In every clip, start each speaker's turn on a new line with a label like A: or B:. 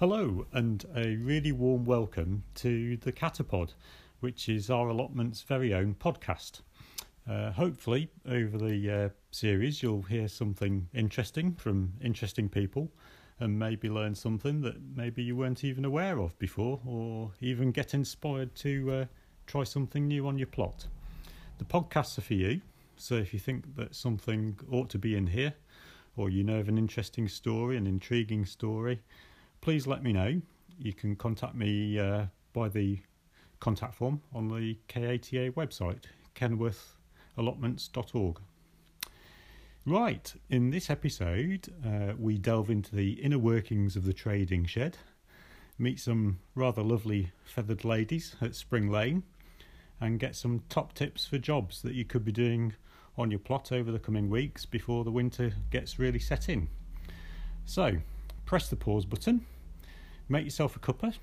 A: Hello, and a really warm welcome to the Catapod, which is our allotment's very own podcast. Uh, hopefully, over the uh, series, you'll hear something interesting from interesting people and maybe learn something that maybe you weren't even aware of before, or even get inspired to uh, try something new on your plot. The podcasts are for you, so if you think that something ought to be in here, or you know of an interesting story, an intriguing story, please let me know. You can contact me uh, by the contact form on the KATA website, kenilworthallotments.org. Right, in this episode, uh, we delve into the inner workings of the trading shed, meet some rather lovely feathered ladies at Spring Lane, and get some top tips for jobs that you could be doing on your plot over the coming weeks before the winter gets really set in. So, press the pause button, make yourself a cuppa,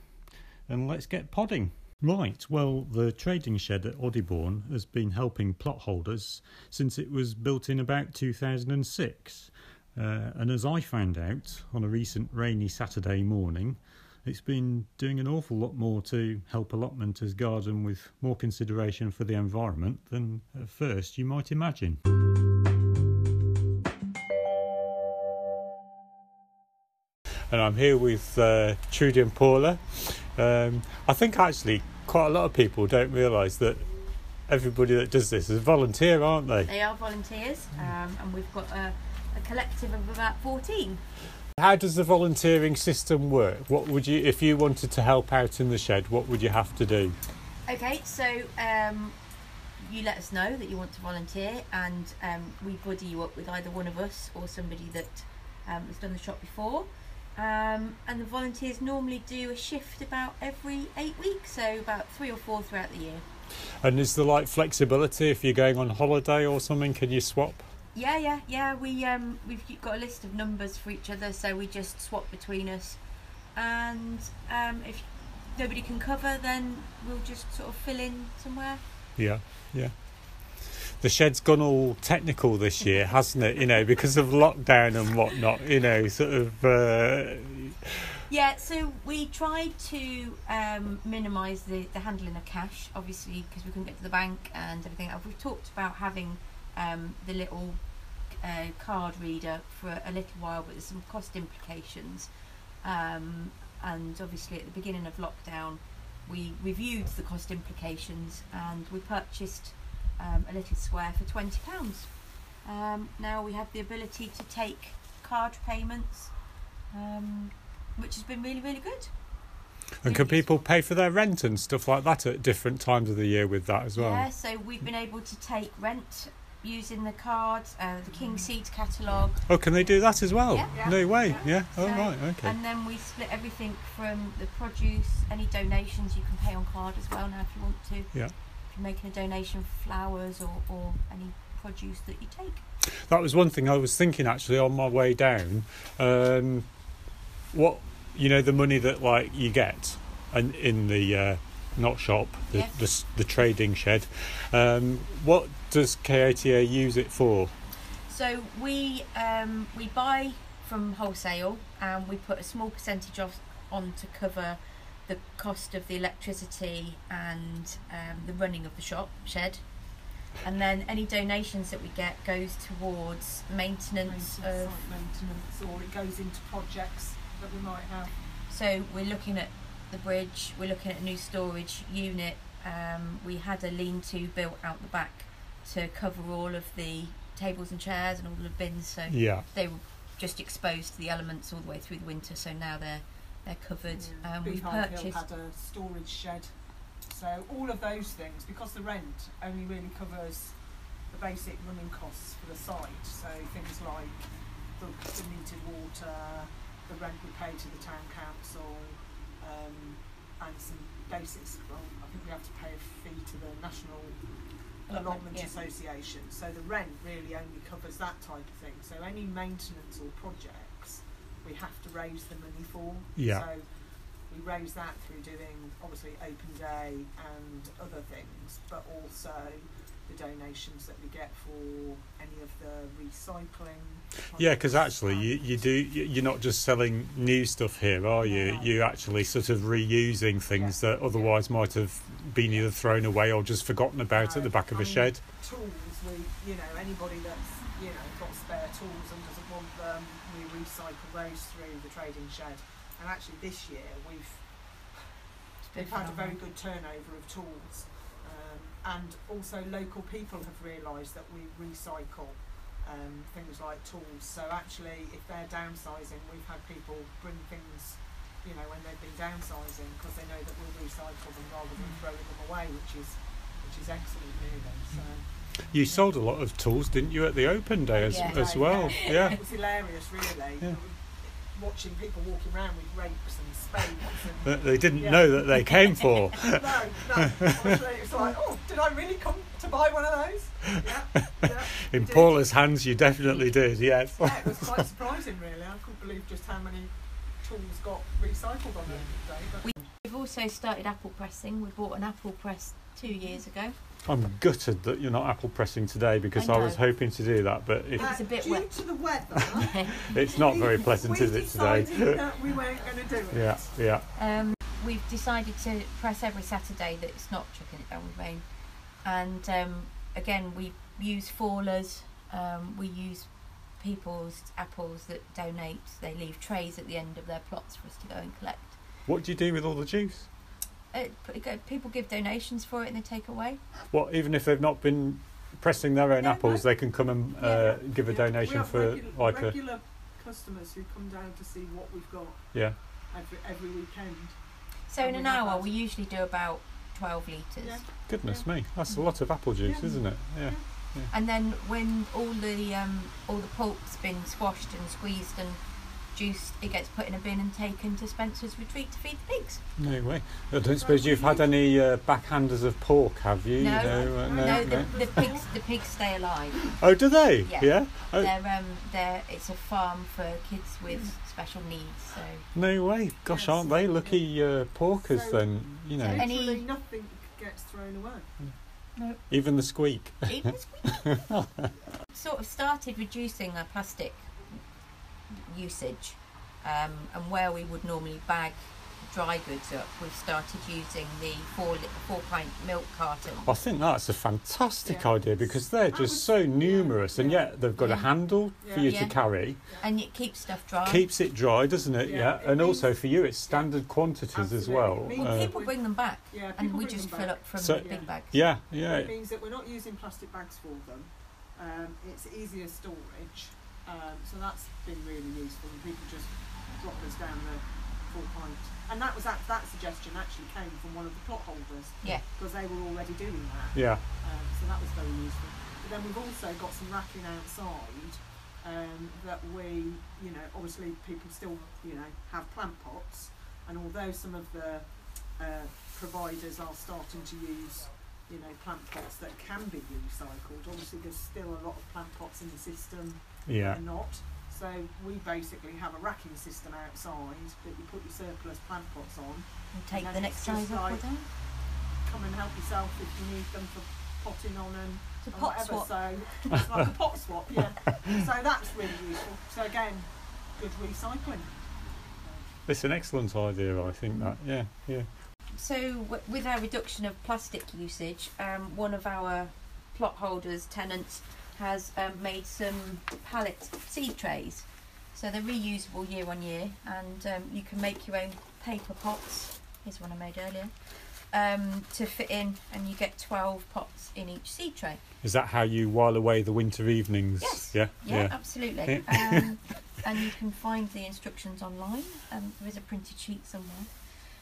A: and let's get podding. Right, well, the trading shed at Odibourne has been helping plot holders since it was built in about 2006. Uh, and as I found out on a recent rainy Saturday morning, it's been doing an awful lot more to help allotmenters garden with more consideration for the environment than at first you might imagine. And I'm here with uh, Trudy and Paula. Um, I think actually quite a lot of people don't realise that everybody that does this is a volunteer, aren't they?
B: They are volunteers, um, and we've got a, a collective of about 14.
A: How does the volunteering system work? What would you, if you wanted to help out in the shed, what would you have to do?
B: Okay, so um, you let us know that you want to volunteer, and um, we buddy you up with either one of us or somebody that um, has done the shop before. Um, and the volunteers normally do a shift about every eight weeks, so about three or four throughout the year.
A: And is there like flexibility if you're going on holiday or something? Can you swap?
B: Yeah, yeah, yeah. We um we've got a list of numbers for each other, so we just swap between us. And um, if nobody can cover, then we'll just sort of fill in somewhere.
A: Yeah, yeah. The shed's gone all technical this year, hasn't it? You know, because of lockdown and whatnot. You know, sort of. Uh...
B: Yeah, so we tried to um, minimise the, the handling of cash, obviously, because we couldn't get to the bank and everything. We've talked about having um, the little uh, card reader for a little while, but there's some cost implications. Um, and obviously, at the beginning of lockdown, we reviewed the cost implications and we purchased um, a little square for twenty pounds. Um, now we have the ability to take card payments, um, which has been really really good.
A: And can people pay for their rent and stuff like that at different times of the year with that as well?
B: Yeah, so we've been able to take rent using the cards, uh, the King Seeds catalogue.
A: Oh, can they do that as well?
B: Yeah.
A: Yeah. No way. Yeah. Oh,
B: So-
A: right. Okay.
B: And then we split everything from the produce, any donations you can pay on card as well now if you want to.
A: Yeah.
B: Making a donation for flowers or, or any produce that you take.
A: That was one thing I was thinking actually on my way down. Um, what you know, the money that like you get, and in the uh, not shop, the,
B: Yeah.
A: the the trading shed. Um, what does KATA use it for?
B: So we um, we buy from wholesale and we put a small percentage off on to cover the cost of the electricity and um, the running of the shop shed. And then any donations that we get goes towards maintenance
C: maintenance,
B: of
C: site maintenance, or it goes into projects that we might have.
B: So we're looking at the bridge. We're looking at a new storage unit. Um, we had a lean-to built out the back to cover all of the tables and chairs and all the bins. So
A: Yeah.
B: they were just exposed to the elements all the way through the winter. So now they're they're covered. Um, we've
C: Beehive Hill
B: purchased.
C: had a storage shed. So all of those things, because the rent only really covers the basic running costs for the site. So things like the, the metered water, the rent we pay to the town council, um, and some basics. Well, I think we have to pay a fee to the National Allotment
B: yeah.
C: Association. So the rent really only covers that type of thing. So any maintenance or projects, we have to raise the money for.
A: Yeah.
C: So we raise that through doing obviously open day and other things, but also the donations that we get for any of the recycling.
A: Yeah, because actually, you, you do you- you're not just selling new stuff here, are you?
C: No.
A: You're actually sort of reusing things that otherwise might have been either thrown away or just forgotten about at the back of
C: I
A: a
C: mean,
A: shed.
C: Tools, we, you know, anybody that's you know got spare tools and doesn't want them, recycle those through the trading shed. And actually, this year we've we've had a very good turnover of tools, um, and also local people have realised that we recycle um, things like tools. So actually, if they're downsizing, we've had people bring things, you know, when they've been downsizing because they know that we'll recycle them rather than throwing them away, which is which is excellent, really. So
A: You sold a lot of tools, didn't you, at the open day as,
B: Yeah.
A: as well? Yeah.
C: it was hilarious, really.
A: Yeah.
C: Watching people walking around with rakes and spades and
A: That they didn't
C: Yeah.
A: know that they came for.
C: no, no. Honestly, it's like, oh, did I really come to buy one of those? Yeah, yeah. we
A: In
C: did.
A: Paula's hands, you definitely did, yes.
C: Yeah, it was quite surprising, really. I couldn't believe just how many tools got recycled on that day. But
B: We've also started apple pressing. We bought an apple press two years ago.
A: I'm gutted that you're not apple pressing today because
B: I
A: I, was hoping to do that, but it,
B: It was a bit
C: due
B: wet.
C: to the weather,
A: it's not very pleasant, is it today?
C: that we weren't going to do it.
A: yeah, yeah.
B: Um, we've decided to press every Saturday that it's not chucking it down with rain. And um, again, we use fallers. Um, we use people's apples that donate. They leave trays at the end of their plots for us to go and collect.
A: What do you do with all the juice?
B: Uh, p- people give donations for it and they take away.
A: What, even if they've not been pressing their own
C: Yeah,
A: apples,
C: no.
A: they can come and
B: Yeah.
A: uh, give a
C: Yeah,
A: donation
C: we have
A: for
C: regular,
A: like a
C: regular customers who come down to see what we've got
A: yeah.
C: every every weekend.
B: So
C: And
B: in
C: we
B: an hour,
C: that.
B: we usually do about 12 litres.
C: Yeah.
A: Goodness me, that's a lot of apple juice,
C: Yeah.
A: isn't it? Yeah.
B: And then when all the um, all the pulp's been squashed and squeezed and juiced, it gets put in a bin and taken to Spencer's Retreat to feed the pigs.
A: No way. I don't suppose you've had any uh, backhanders of pork, have you?
B: No.
A: no, uh, no,
B: No,
A: no.
B: the, the pigs the pigs stay alive.
A: Oh, do they?
B: Yeah.
A: Oh,
B: They're um they're it's a farm for kids with special needs. So
A: no way. Gosh,
C: Yes.
A: aren't they lucky uh, porkers
C: So-
A: then? You know,
B: So any-
C: nothing gets thrown away.
A: even the squeak.
B: even the squeak. sort of started reducing our plastic usage, um, and where we would normally bag dry goods up, we've started using the four four pint milk carton.
A: I think that's a fantastic
C: Yeah.
A: idea because they're just
C: was-
A: so numerous, and yet they've got a
B: Yeah.
A: handle for you
B: Yeah.
A: to carry.
B: and it keeps stuff dry.
A: Keeps it dry, doesn't it?
C: Yeah.
A: Yeah,
C: It
A: and also for you, it's standard quantities as
C: Absolutely.
A: well.
C: It
B: well,
A: Uh,
B: people bring them back,
C: Yeah,
B: and we just fill up from
A: So-
B: the big bags.
A: yeah,
C: It
A: yeah.
C: means that we're not using plastic bags for them. Um, it's easier storage, um, so that's been really useful. And people just drop us down the full pint. And that was that, that suggestion actually came from one of the plot holders
B: Yeah.
C: because they were already doing that.
A: Yeah,
C: Um, so that was very useful. But then we've also got some racking outside um, that we, you know, obviously people still, you know, have plant pots, and although some of the uh, providers are starting to use, you know, plant pots that can be recycled, obviously there's still a lot of plant pots in the system
A: yeah.
C: that are not. So we basically have a racking system outside that you put your surplus plant pots on,
B: And take
C: And
B: the next
C: it's just
B: size up or
C: like- come and help yourself if you need them for potting on and
B: It's a
C: and
B: pot
C: whatever.
B: swap.
C: So it's like a pot swap, yeah. so that's really useful. So again, good recycling.
A: It's an excellent idea, I think that. Yeah, yeah.
B: So, w- with our reduction of plastic usage, um, one of our plot holders, tenants, has um, made some pallet seed trays. So they're reusable year on year, and um, you can make your own paper pots. Here's one I made earlier. Um, to fit in, and you get 12 pots in each seed tray.
A: Is that how you while away the winter evenings?
B: Yes.
A: Yeah,
B: Yeah, absolutely. um, and you can find the instructions online. Um, there is a printed sheet somewhere.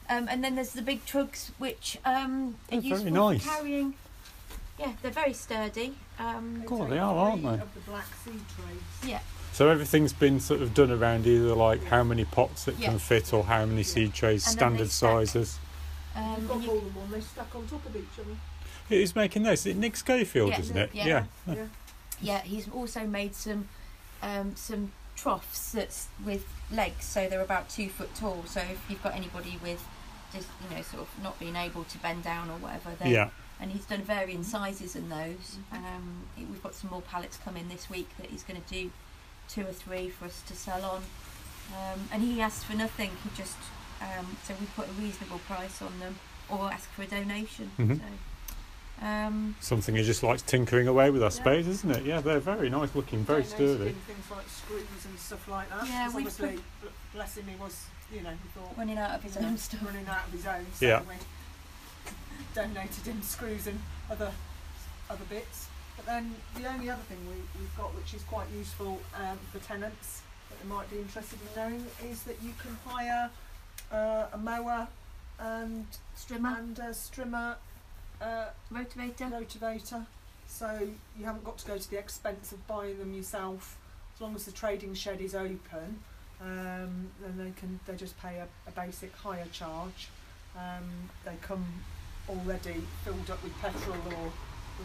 B: Um, and then there's the big trugs, which um,
A: Oh,
B: are
A: very
B: useful
A: nice.
B: for carrying. Yeah, they're very sturdy. Um,
A: God, they are, aren't they?
C: Of the black seed trays.
B: yeah,
A: So everything's been sort of done around either like how many pots it
B: Yeah.
A: can fit or how many
C: Yeah.
A: seed trays,
B: And
A: standard
B: stack.
A: sizes.
B: um,
C: You've got
B: and
C: more
B: you,
C: than one. They stack on top of each other.
A: Who's making those? Is it Nick Schofield,
B: Yeah.
A: isn't it?
B: Yeah.
C: Yeah.
B: yeah, he's also made some um, some troughs that's with legs, so they're about two foot tall. So if you've got anybody with just you know sort of not being able to bend down or whatever, then
A: Yeah.
B: And he's done varying sizes in those. Um, he- we've got some more pallets coming this week that he's going to do two or three for us to sell on. Um, and he asks for nothing. He just um, so we put a reasonable price on them or ask for a donation.
A: Mhm.
B: So, um,
A: Something he just likes tinkering away with, I
B: Yeah.
A: suppose, isn't it? Yeah, they're very nice looking, very
C: Donated
A: sturdy.
C: Things like screws and stuff like that.
B: Yeah,
C: 'cause
B: we've
C: obviously, bl- bless him, he was, you know, he thought
B: running out of his own stuff.
C: running out of his own. So
A: Yeah.
C: we donated him screws and other other bits. But then the only other thing we, we've got, which is quite useful um, for tenants that they might be interested in knowing, is that you can hire uh, a mower and
B: Strimmer,
C: and a strimmer uh,
B: rotavator.
C: rotavator. So you haven't got to go to the expense of buying them yourself. As long as the trading shed is open, um, then they can they just pay a, a basic hire charge. Um, they come already filled up with petrol or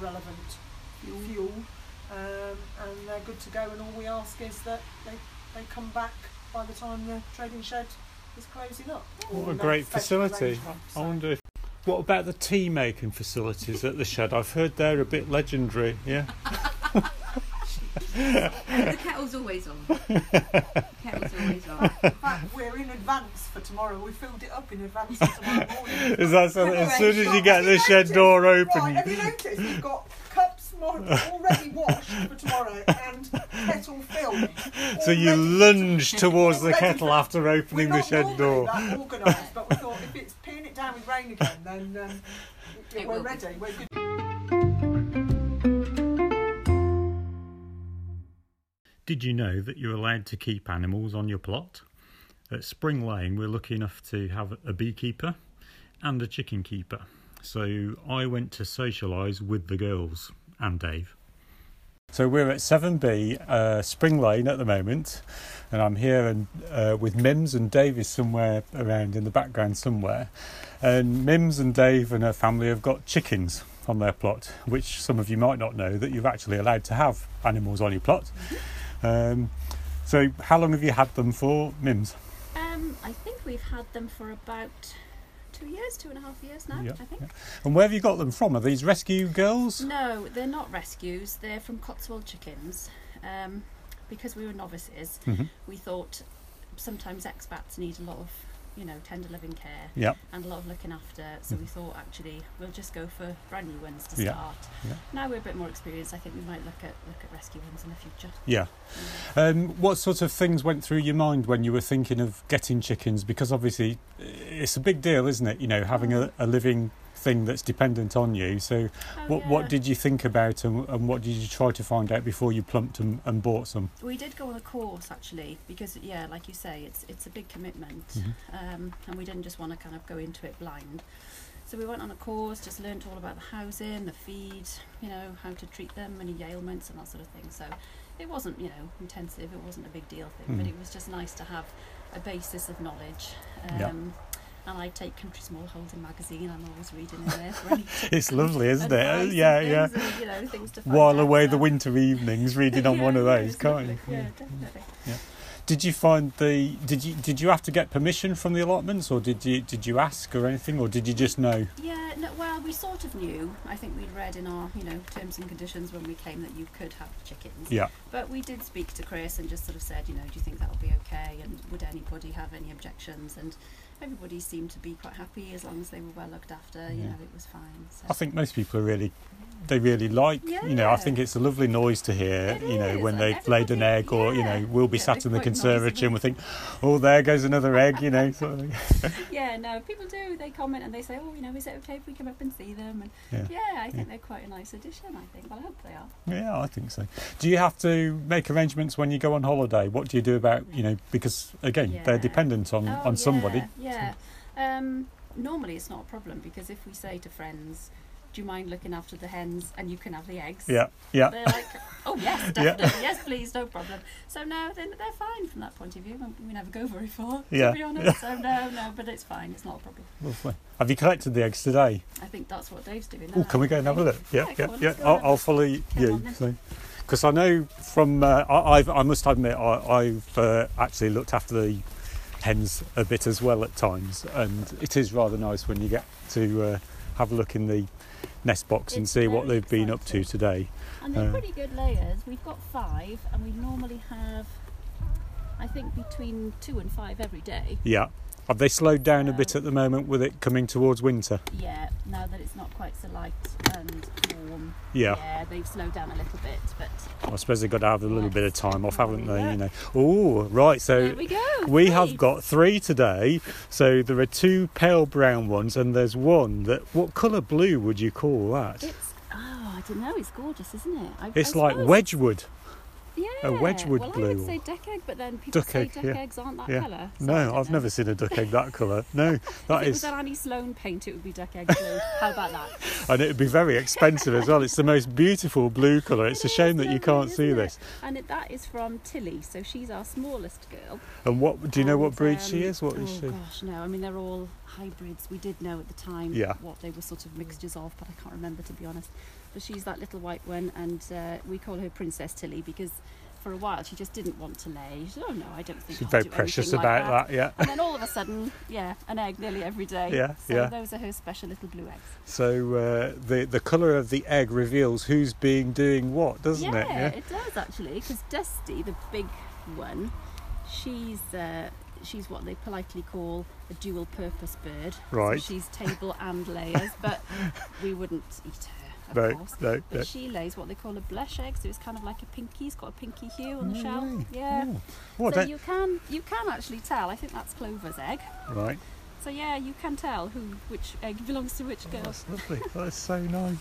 C: relevant fuel, um, and they're good to go. And all we ask is that they, they come back by the time the trading shed is closing up.
A: What
C: Or
A: a great facility.
C: arrangements.
A: I wonder if. What about the tea making facilities at the shed? I've heard they're a bit legendary, yeah?
B: the kettle's always on. the kettle's always on.
C: In fact, we're in advance for tomorrow. We filled it up in advance for tomorrow morning.
A: Is that so? As soon as you get the shed door open,
C: Right,
A: you-
C: have you noticed we've got cups already washed for tomorrow and kettle filled?
A: so you
C: already-
A: lunge towards the kettle
C: for-
A: after
C: We're
A: opening the shed door.
C: that organised, but we thought if it's peeing it down with rain again, then um,
B: It
C: we're
B: will be.
C: ready. We're good.
A: Did you know that you're allowed to keep animals on your plot? At Spring Lane, we're lucky enough to have a beekeeper and a chicken keeper. So I went to socialise with the girls and Dave. So we're at 7B uh, Spring Lane at the moment, and I'm here and uh, with Mims and Dave is somewhere around in the background somewhere. And Mims and Dave and her family have got chickens on their plot, which some of you might not know that you're actually allowed to have animals on your plot. Um, so, how long have you had them for, Mims?
D: Um, I think we've had them for about two years, two and a half years now.
A: Yeah,
D: I think.
A: yeah. And where have you got them from? Are these rescue girls?
D: No, they're not rescues. They're from Cotswold Chickens. Um, because we were novices,
A: Mhm.
D: we thought sometimes ex-batts need a lot of, you know, tender loving care
A: Yeah,
D: and a lot of looking after. So we thought actually we'll just go for brand new ones to
A: Mm-hmm. Yeah,
D: start.
A: yeah.
D: Now we're a bit more experienced. I think we might look at look at rescue ones in the future.
A: yeah. Um, what sort of things went through your mind when you were thinking of getting chickens? Because obviously, it's a big deal, isn't it? You know, having a, a living thing that's dependent on you. So,
D: Oh,
A: what
D: yeah.
A: what did you think about, and, and what did you try to find out before you plumped and, and bought some?
D: We did go on a course actually because yeah, like you say, it's it's a big commitment,
A: Mhm.
D: um, and we didn't just want to kind of go into it blind. So we went on a course, just learnt all about the housing, the feed, you know, how to treat them, any ailments and that sort of thing. So it wasn't you know intensive, it wasn't a big deal thing, but
A: Mhm.
D: it was just nice to have a basis of knowledge.
A: Yeah.
D: And I take Country Smallholding magazine. I'm always reading in there.
A: It's lovely, isn't it? Yeah, yeah.
D: and, you know, things to
A: While away the winter evenings, reading on one of those, can't you?
D: Yeah, definitely. Yeah.
A: Did you find the did you did you have to get permission from the allotments, or did you did you ask or anything, or did you just know?
D: Yeah, no, well, we sort of knew. I think we'd read in our, you know, terms and conditions when we came that you could have chickens.
A: Yeah,
D: But we did speak to Chris and just sort of said, you know, do you think that'll be okay? And would anybody have any objections? And everybody seemed to be quite happy as long as they were well looked after. You know, it was fine. So.
A: I think most people are really they really like you know I think it's a lovely noise to hear
D: It
A: you know
D: is,
A: when they've laid an egg
D: everybody-
A: or you know we'll be
D: Yeah,
A: sat in the conservatory and we'll think oh there goes another egg you know sort of thing.
D: yeah, no, people do. They comment and they say, oh, you know, is it okay if we come up and see them? And
A: Yeah.
D: yeah, I think
A: Yeah.
D: they're quite a nice addition. I think. Well, I hope they are.
A: yeah I think so do you have to make arrangements when you go on holiday what do you do about you know because again they're dependent on
D: Oh,
A: on somebody
D: Yeah. Yeah. Um, normally, it's not a problem because if we say to friends, "Do you mind looking after the hens and you can have the eggs?"
A: yeah yeah
D: They're like, "Oh yes,
A: Yeah.
D: definitely, yes, please, no problem." So no, then they're fine from that point of view. We never go very far,
A: Yeah.
D: to be honest. So no, no, but it's fine. It's not a problem.
A: lovely. have you collected the eggs today
D: I think that's what Dave's doing.
A: oh can we go and have a look yeah
D: Yeah,
A: yeah
D: on,
A: yeah I'll,
D: have
A: I'll follow you so because I know from uh, I, I've, I must admit I, I've uh, actually looked after the hens a bit as well at times, and it is rather nice when you get to uh, have a look in the nest box and see what they've been up to today.
D: And they're
A: Uh,
D: pretty good layers. We've got five, and we normally have, I think, between two and five every day.
A: Yeah. Have they slowed down a bit at the moment with it coming towards winter?
D: Yeah, now that it's not quite so light and warm.
A: Yeah.
D: Yeah, they've slowed down a little bit, but
A: I suppose they've got to have a little bit of time off, haven't they?
D: Yeah.
A: You know. Oh, right. So
D: there we go.
A: we have got three today. So there are two pale brown ones, and there's one that. What colour blue would you call that?
D: It's oh, I don't know. It's gorgeous, isn't it? I,
A: It's
D: I
A: like Wedgwood.
D: Yeah,
A: a Wedgwood
D: well, I
A: blue.
D: would say duck egg, but then people
A: Duck
D: say
A: egg,
D: duck
A: yeah.
D: eggs aren't that
A: Yeah.
D: colour. so
A: No, I've
D: know.
A: never seen a duck egg that colour. No,
D: if
A: that
D: it was
A: is,
D: an Annie Sloan paint, it would be duck egg blue. How about that?
A: and it'd be very expensive as well. It's the most beautiful blue colour. It's a shame that you can't see
D: it?
A: this.
D: And it, that is from Tilly, so she's our smallest girl.
A: And what do you know? What breed she
D: um,
A: is? What is she?
D: oh
A: she?
D: gosh, no. I mean, they're all hybrids. We did know at the time
A: Yeah.
D: what they were sort of mixtures of, but I can't remember to be honest. But she's that little white one, and uh, we call her Princess Tilly because for a while she just didn't want to lay. She said, "Oh no, I don't think
A: She's
D: I'll
A: very precious
D: like
A: about that. Yeah.
D: And then all of a sudden, yeah, an egg nearly every day.
A: Yeah,
D: So
A: yeah.
D: those are her special little blue eggs.
A: So uh, the the colour of the egg reveals who's being doing what, doesn't
D: yeah,
A: it? Yeah.
D: It does actually, because Dusty, the big one, she's uh, she's what they politely call a dual purpose bird.
A: Right.
D: So she's table and layers, but we wouldn't eat her, of
A: No,
D: course.
A: no,
D: But
A: no.
D: she lays what they call a blush egg, so it's kind of like a pinky. It's got a pinky hue on the shell.
A: way.
D: Yeah.
A: Oh.
D: So you can you can actually tell. I think that's Clover's egg.
A: right.
D: So yeah, you can tell who which egg belongs to which
A: Oh,
D: girl.
A: that's lovely. That's so nice.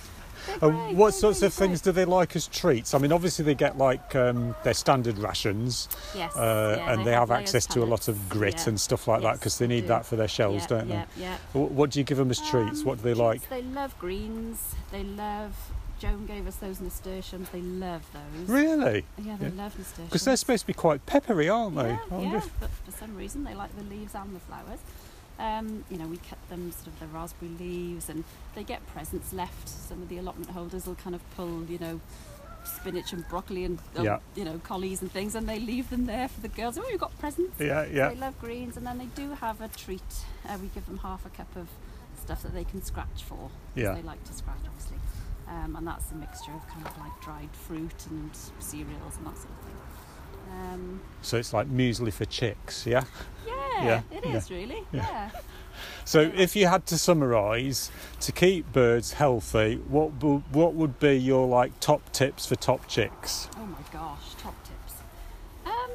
D: They're
A: what sorts of things do they like as treats? I mean, obviously they get like um, their standard rations,
D: Yes.
A: uh,
D: yeah,
A: and they, have
D: layers
A: access to a lot of grit
D: yeah.
A: and stuff like that because they
D: they
A: need
D: do.
A: that for their shells,
D: yeah,
A: don't they?
D: Yeah.
A: Wh- What do you give them as treats?
D: Um,
A: What do they like?
D: They love greens. They love. Joan gave us those nasturtiums. They love those.
A: Really?
D: Yeah, they
A: Yeah.
D: love nasturtiums.
A: Because they're supposed to be quite peppery, aren't they?
D: Yeah, yeah,
A: if-
D: but for some reason they like the leaves and the flowers. Um, you know, we cut them sort of the raspberry leaves, and they get presents left. Some of the allotment holders will kind of pull, you know, spinach and broccoli and um,
A: Yeah.
D: you know collies and things, and they leave them there for the girls. Oh, you've got presents.
A: Yeah, yeah.
D: They love greens, and then they do have a treat. Uh, we give them half a cup of stuff that they can scratch for.
A: Yeah.
D: They like to scratch, obviously. Um, and that's a mixture of kind of like dried fruit and cereals and that sort of thing. Um,
A: So it's like muesli for chicks, yeah?
D: yeah,
A: Yeah,
D: it
A: yeah,
D: really.
A: yeah.
D: Yeah.
A: So if you had to summarise, to keep birds healthy, what what would be your like top tips for top chicks?
D: Oh my gosh, top tips. Um,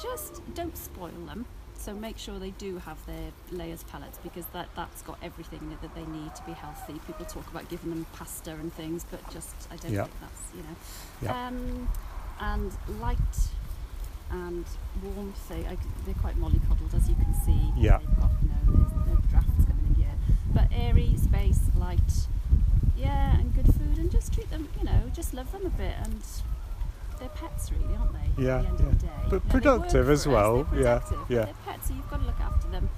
D: just don't spoil them. So make sure they do have their layers pellets because that that's got everything in that they need to be healthy. People talk about giving them pasta and things, but just I don't
A: Yeah.
D: think that's you know.
A: Yeah.
D: Um, and light and warmth. They I, they're quite mollycoddled as you can see.
A: Yeah.
D: They've got no no drafts coming in here, but airy space, light. Yeah, and good food, and just treat them. You know, just love them a bit and. They're pets, really, aren't they?
A: Yeah,
D: At the end
A: yeah.
D: of the day.
A: But
D: You know,
A: productive as well,
D: They're
A: yeah, yeah.
D: They're pets, so you've got to look after them.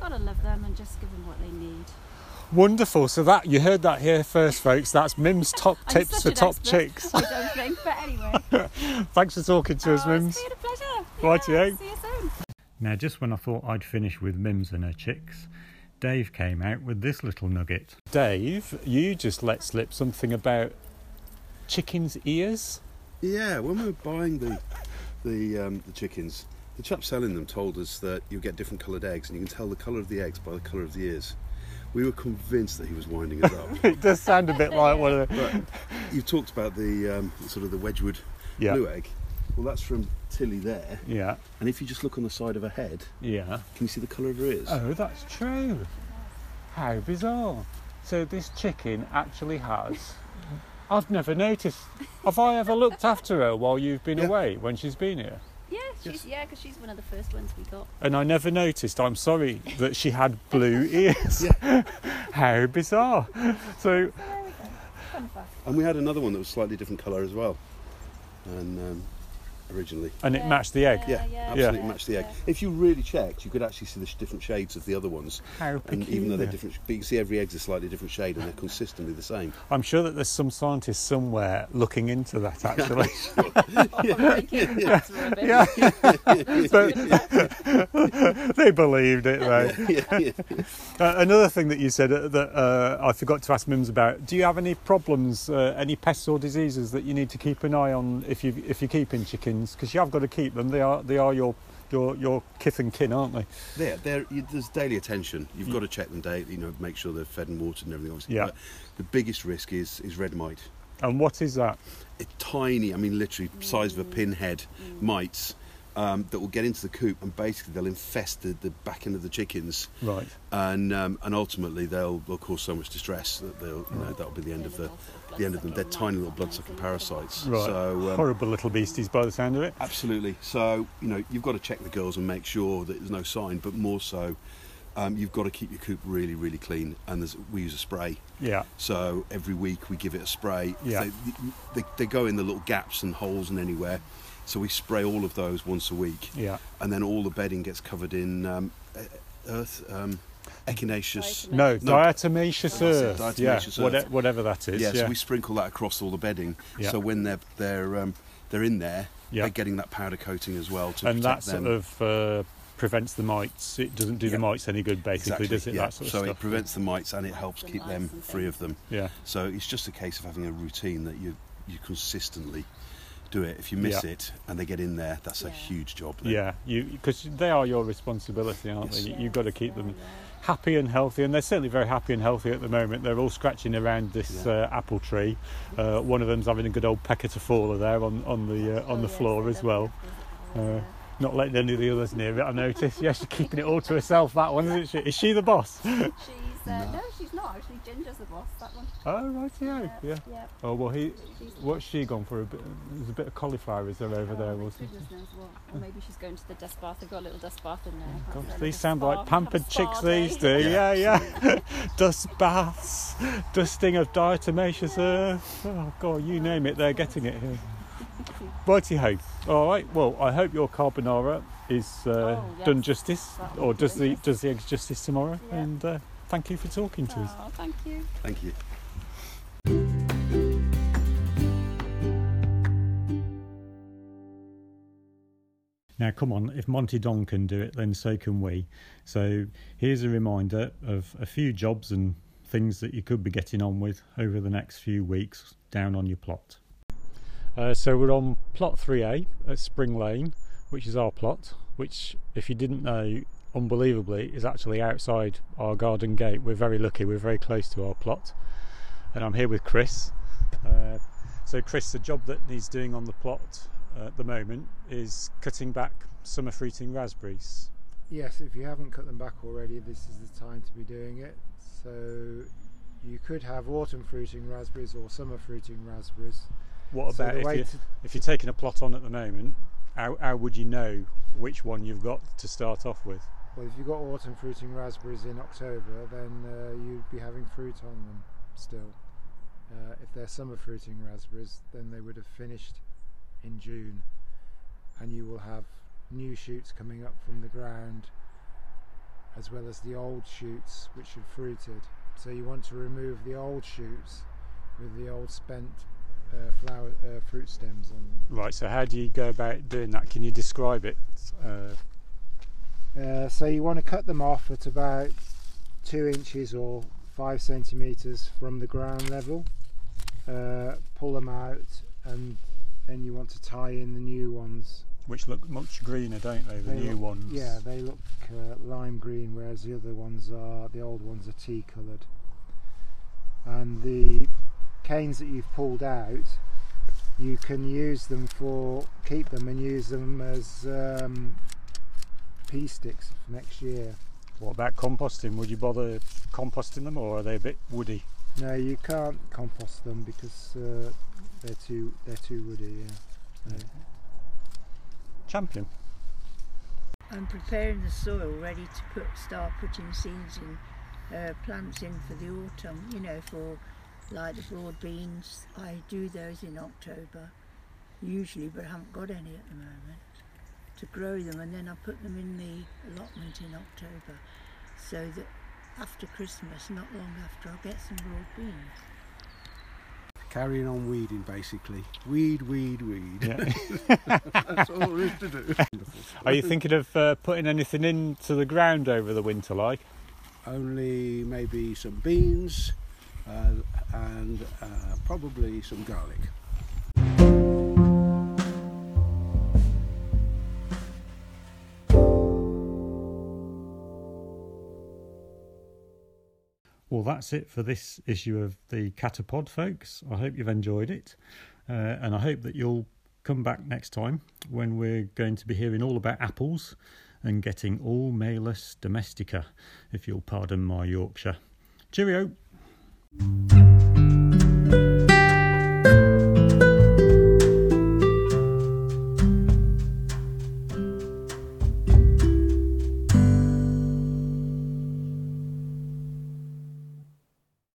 D: Got to love them and just give them what they need.
A: Wonderful. So that you heard that here first, folks. That's Mim's top
D: I'm
A: tips
D: such
A: for
D: an
A: top
D: expert,
A: chicks.
D: I don't think, but anyway.
A: Thanks for talking to us,
D: Oh,
A: Mims.
D: It's been a pleasure.
A: Rightio.
D: Yeah, see you soon.
A: Now, just when I thought I'd finish with Mims and her chicks, Dave came out with this little nugget. Dave, you just let slip something about chickens' ears.
E: Yeah, when we were buying the the um, the chickens, the chap selling them told us that you get different coloured eggs, and you can tell the colour of the eggs by the colour of the ears. We were convinced that he was winding us up.
A: It does sound a bit like one of the.
E: but you talked about the um, sort of the Wedgwood
A: Yeah,
E: blue egg. Well, that's from Tilly there,
A: yeah,
E: and if you just look on the side of her head,
A: yeah.
E: can you see the colour of her ears?
A: Oh, that's true. How bizarre. So this chicken actually has. I've never noticed. Have I ever looked after her while you've been
E: Yeah.
A: away when she's been here?
D: Yeah, she's, yeah, because she's one of the first ones we got.
A: And I never noticed. I'm sorry that she had blue ears. How bizarre. So
D: There we go. Fun fact.
E: And we had another one that was slightly different colour as well. And um, originally.
A: and it matched the egg.
E: Yeah,
D: yeah,
E: absolutely
D: yeah,
E: matched the egg. If you really checked, you could actually see the sh- different shades of the other ones.
A: How
E: And even though they're different, but you can see every egg's a slightly different shade, and they're consistently the same.
A: I'm sure that there's some scientist somewhere looking into that actually. but they believed it though.
E: yeah, yeah.
A: Uh, another thing that you said uh, that uh, I forgot to ask Mims about. Do you have any problems, uh, any pests or diseases that you need to keep an eye on if you if you're keeping chickens? Because you have got to keep them. They are they are your your your kith and kin, aren't they?
E: There, there. You, there's daily attention. You've
A: Mm.
E: got to check them daily. You know, make sure they're fed and watered and everything. Obviously,
A: Yeah.
E: but the biggest risk is is red mite.
A: And what is that?
E: It's tiny. I mean, literally size of a pinhead
A: Mm.
E: mites. Um, that will get into the coop and basically they'll infest the, the back end of the chickens
A: Right.
E: and um, and ultimately they'll, they'll cause so much distress that they'll you know that'll be the end of the the end of them. They're tiny little blood-sucking parasites.
A: Right.
E: So um,
A: Horrible little beasties by the sound of it.
E: Absolutely. So you know you've got to check the girls and make sure that there's no sign, but more so, um, you've got to keep your coop really, really clean. And there's, we use a spray,
A: Yeah.
E: so every week we give it a spray.
A: Yeah.
E: They, they, they go in the little gaps and holes and anywhere, so we spray all of those once a week,
A: Yeah.
E: and then all the bedding gets covered in um, earth. Um, echinaceous.
A: No,
E: No.
A: diatomaceous
E: That's
A: earth.
E: diatomaceous
A: yeah.
E: earth.
A: Whatever that is.
E: Yeah,
A: Yeah.
E: so we sprinkle that across all the bedding.
A: Yeah.
E: So when they're they're um, they're in there,
A: Yeah.
E: they're getting that powder coating as well to
A: and that
E: protect
A: sort
E: them.
A: of uh, prevents the mites. It doesn't do the mites any good, basically,
E: exactly,
A: does it?
E: yeah.
A: That sort of
E: so
A: stuff.
E: it prevents the mites and it helps keep them free of them.
A: yeah.
E: So it's just a case of having a routine that you you consistently do it. If you miss
A: Yeah.
E: it and they get in there, that's a huge job. then.
A: Yeah, you because they are your responsibility, aren't
E: Yes.
A: they? You- You've got to keep them happy and healthy, and they're certainly very happy and healthy at the moment. They're all scratching around this
E: Yeah.
A: uh, apple tree. Uh, one of them's having a good old pecker to faller there on on the uh, on the floor as well. Uh, Not letting any of the others near it. I noticed. Yeah, she's keeping it all to herself. That one, isn't she? Is she the boss?
D: She's uh,
E: No.
D: no. she's not actually. Ginger's the boss. That one.
A: oh right, yeah, yeah.
D: yeah.
A: Oh well, he.
D: She's
A: What's she gone for? A bit. There's a bit of cauliflower is there over there,
D: Oh,
A: wasn't
D: goodness knows what. Or maybe she's going to the dust bath. They've got a little dust bath in there.
A: Gosh, these sound
D: spa.
A: like pampered chicks
D: day.
A: these do. Yeah, yeah. Dust baths, dusting of diatomaceous earth. Oh god, you name it, they're getting it here. Righty ho. All right. Well, I hope your carbonara is uh,
D: Oh, yes.
A: done justice,
D: That would
A: or does the does the eggs justice tomorrow.
D: Yeah.
A: And uh, thank you for talking to us.
D: Oh, thank you.
E: Thank you.
A: Now, come on, if Monty Don can do it, then so can we. So, here's a reminder of a few jobs and things that you could be getting on with over the next few weeks down on your plot. Uh, so, we're on plot 3A at Spring Lane, which is our plot, which, if you didn't know, unbelievably, is actually outside our garden gate. We're very lucky, we're very close to our plot. And I'm here with Chris. Uh, so, Chris, the job that he's doing on the plot uh, at the moment is cutting back summer fruiting raspberries.
F: Yes, if you haven't cut them back already, this is the time to be doing it. So you could have autumn fruiting raspberries or summer fruiting raspberries.
A: What
F: So
A: about if, you, if you're taking a plot on at the moment? How, how would you know which one you've got to start off with?
F: Well, if you've got autumn fruiting raspberries in October, then uh, you'd be having fruit on them still. Uh, if they're summer fruiting raspberries, then they would have finished in June, and you will have new shoots coming up from the ground, as well as the old shoots which have fruited. So you want to remove the old shoots with the old spent uh, flower uh, fruit stems on them.
A: Right, so how do you go about doing that? Can you describe it? Uh,
F: Uh, so you want to cut them off at about two inches or five centimeters from the ground level. Uh, pull them out, and then you want to tie in the new ones.
A: which look much greener, don't they? The
F: They
A: new
F: look-
A: ones.
F: Yeah, they look uh, lime green, whereas the other ones are the old ones are tea coloured. And the canes that you've pulled out, you can use them for keep them and use them as um, pea sticks for next year.
A: What about composting? Would you bother composting them, or are they a bit woody?
F: No, you can't compost them because uh, they're too they're too woody. Yeah. So-
A: Champion.
G: I'm preparing the soil ready to put start putting seeds in, uh, plants in for the autumn. You know, for like the broad beans. I do those in October. usually, but I haven't got any at the moment to grow them, and then I put them in the allotment in October, so that after Christmas, not long after, I'll get some broad beans.
H: Carrying on weeding, basically. Weed, weed, weed.
A: Yeah.
H: That's all there is to do.
A: Are you thinking of uh, putting anything into the ground over the winter, like?
H: Only maybe some beans uh, and uh, probably some garlic.
A: Well, that's it for this issue of the Catapod, folks. I hope you've enjoyed it, uh, and I hope that you'll come back next time when we're going to be hearing all about apples and getting all malus domestica, if you'll pardon my Yorkshire. Cheerio.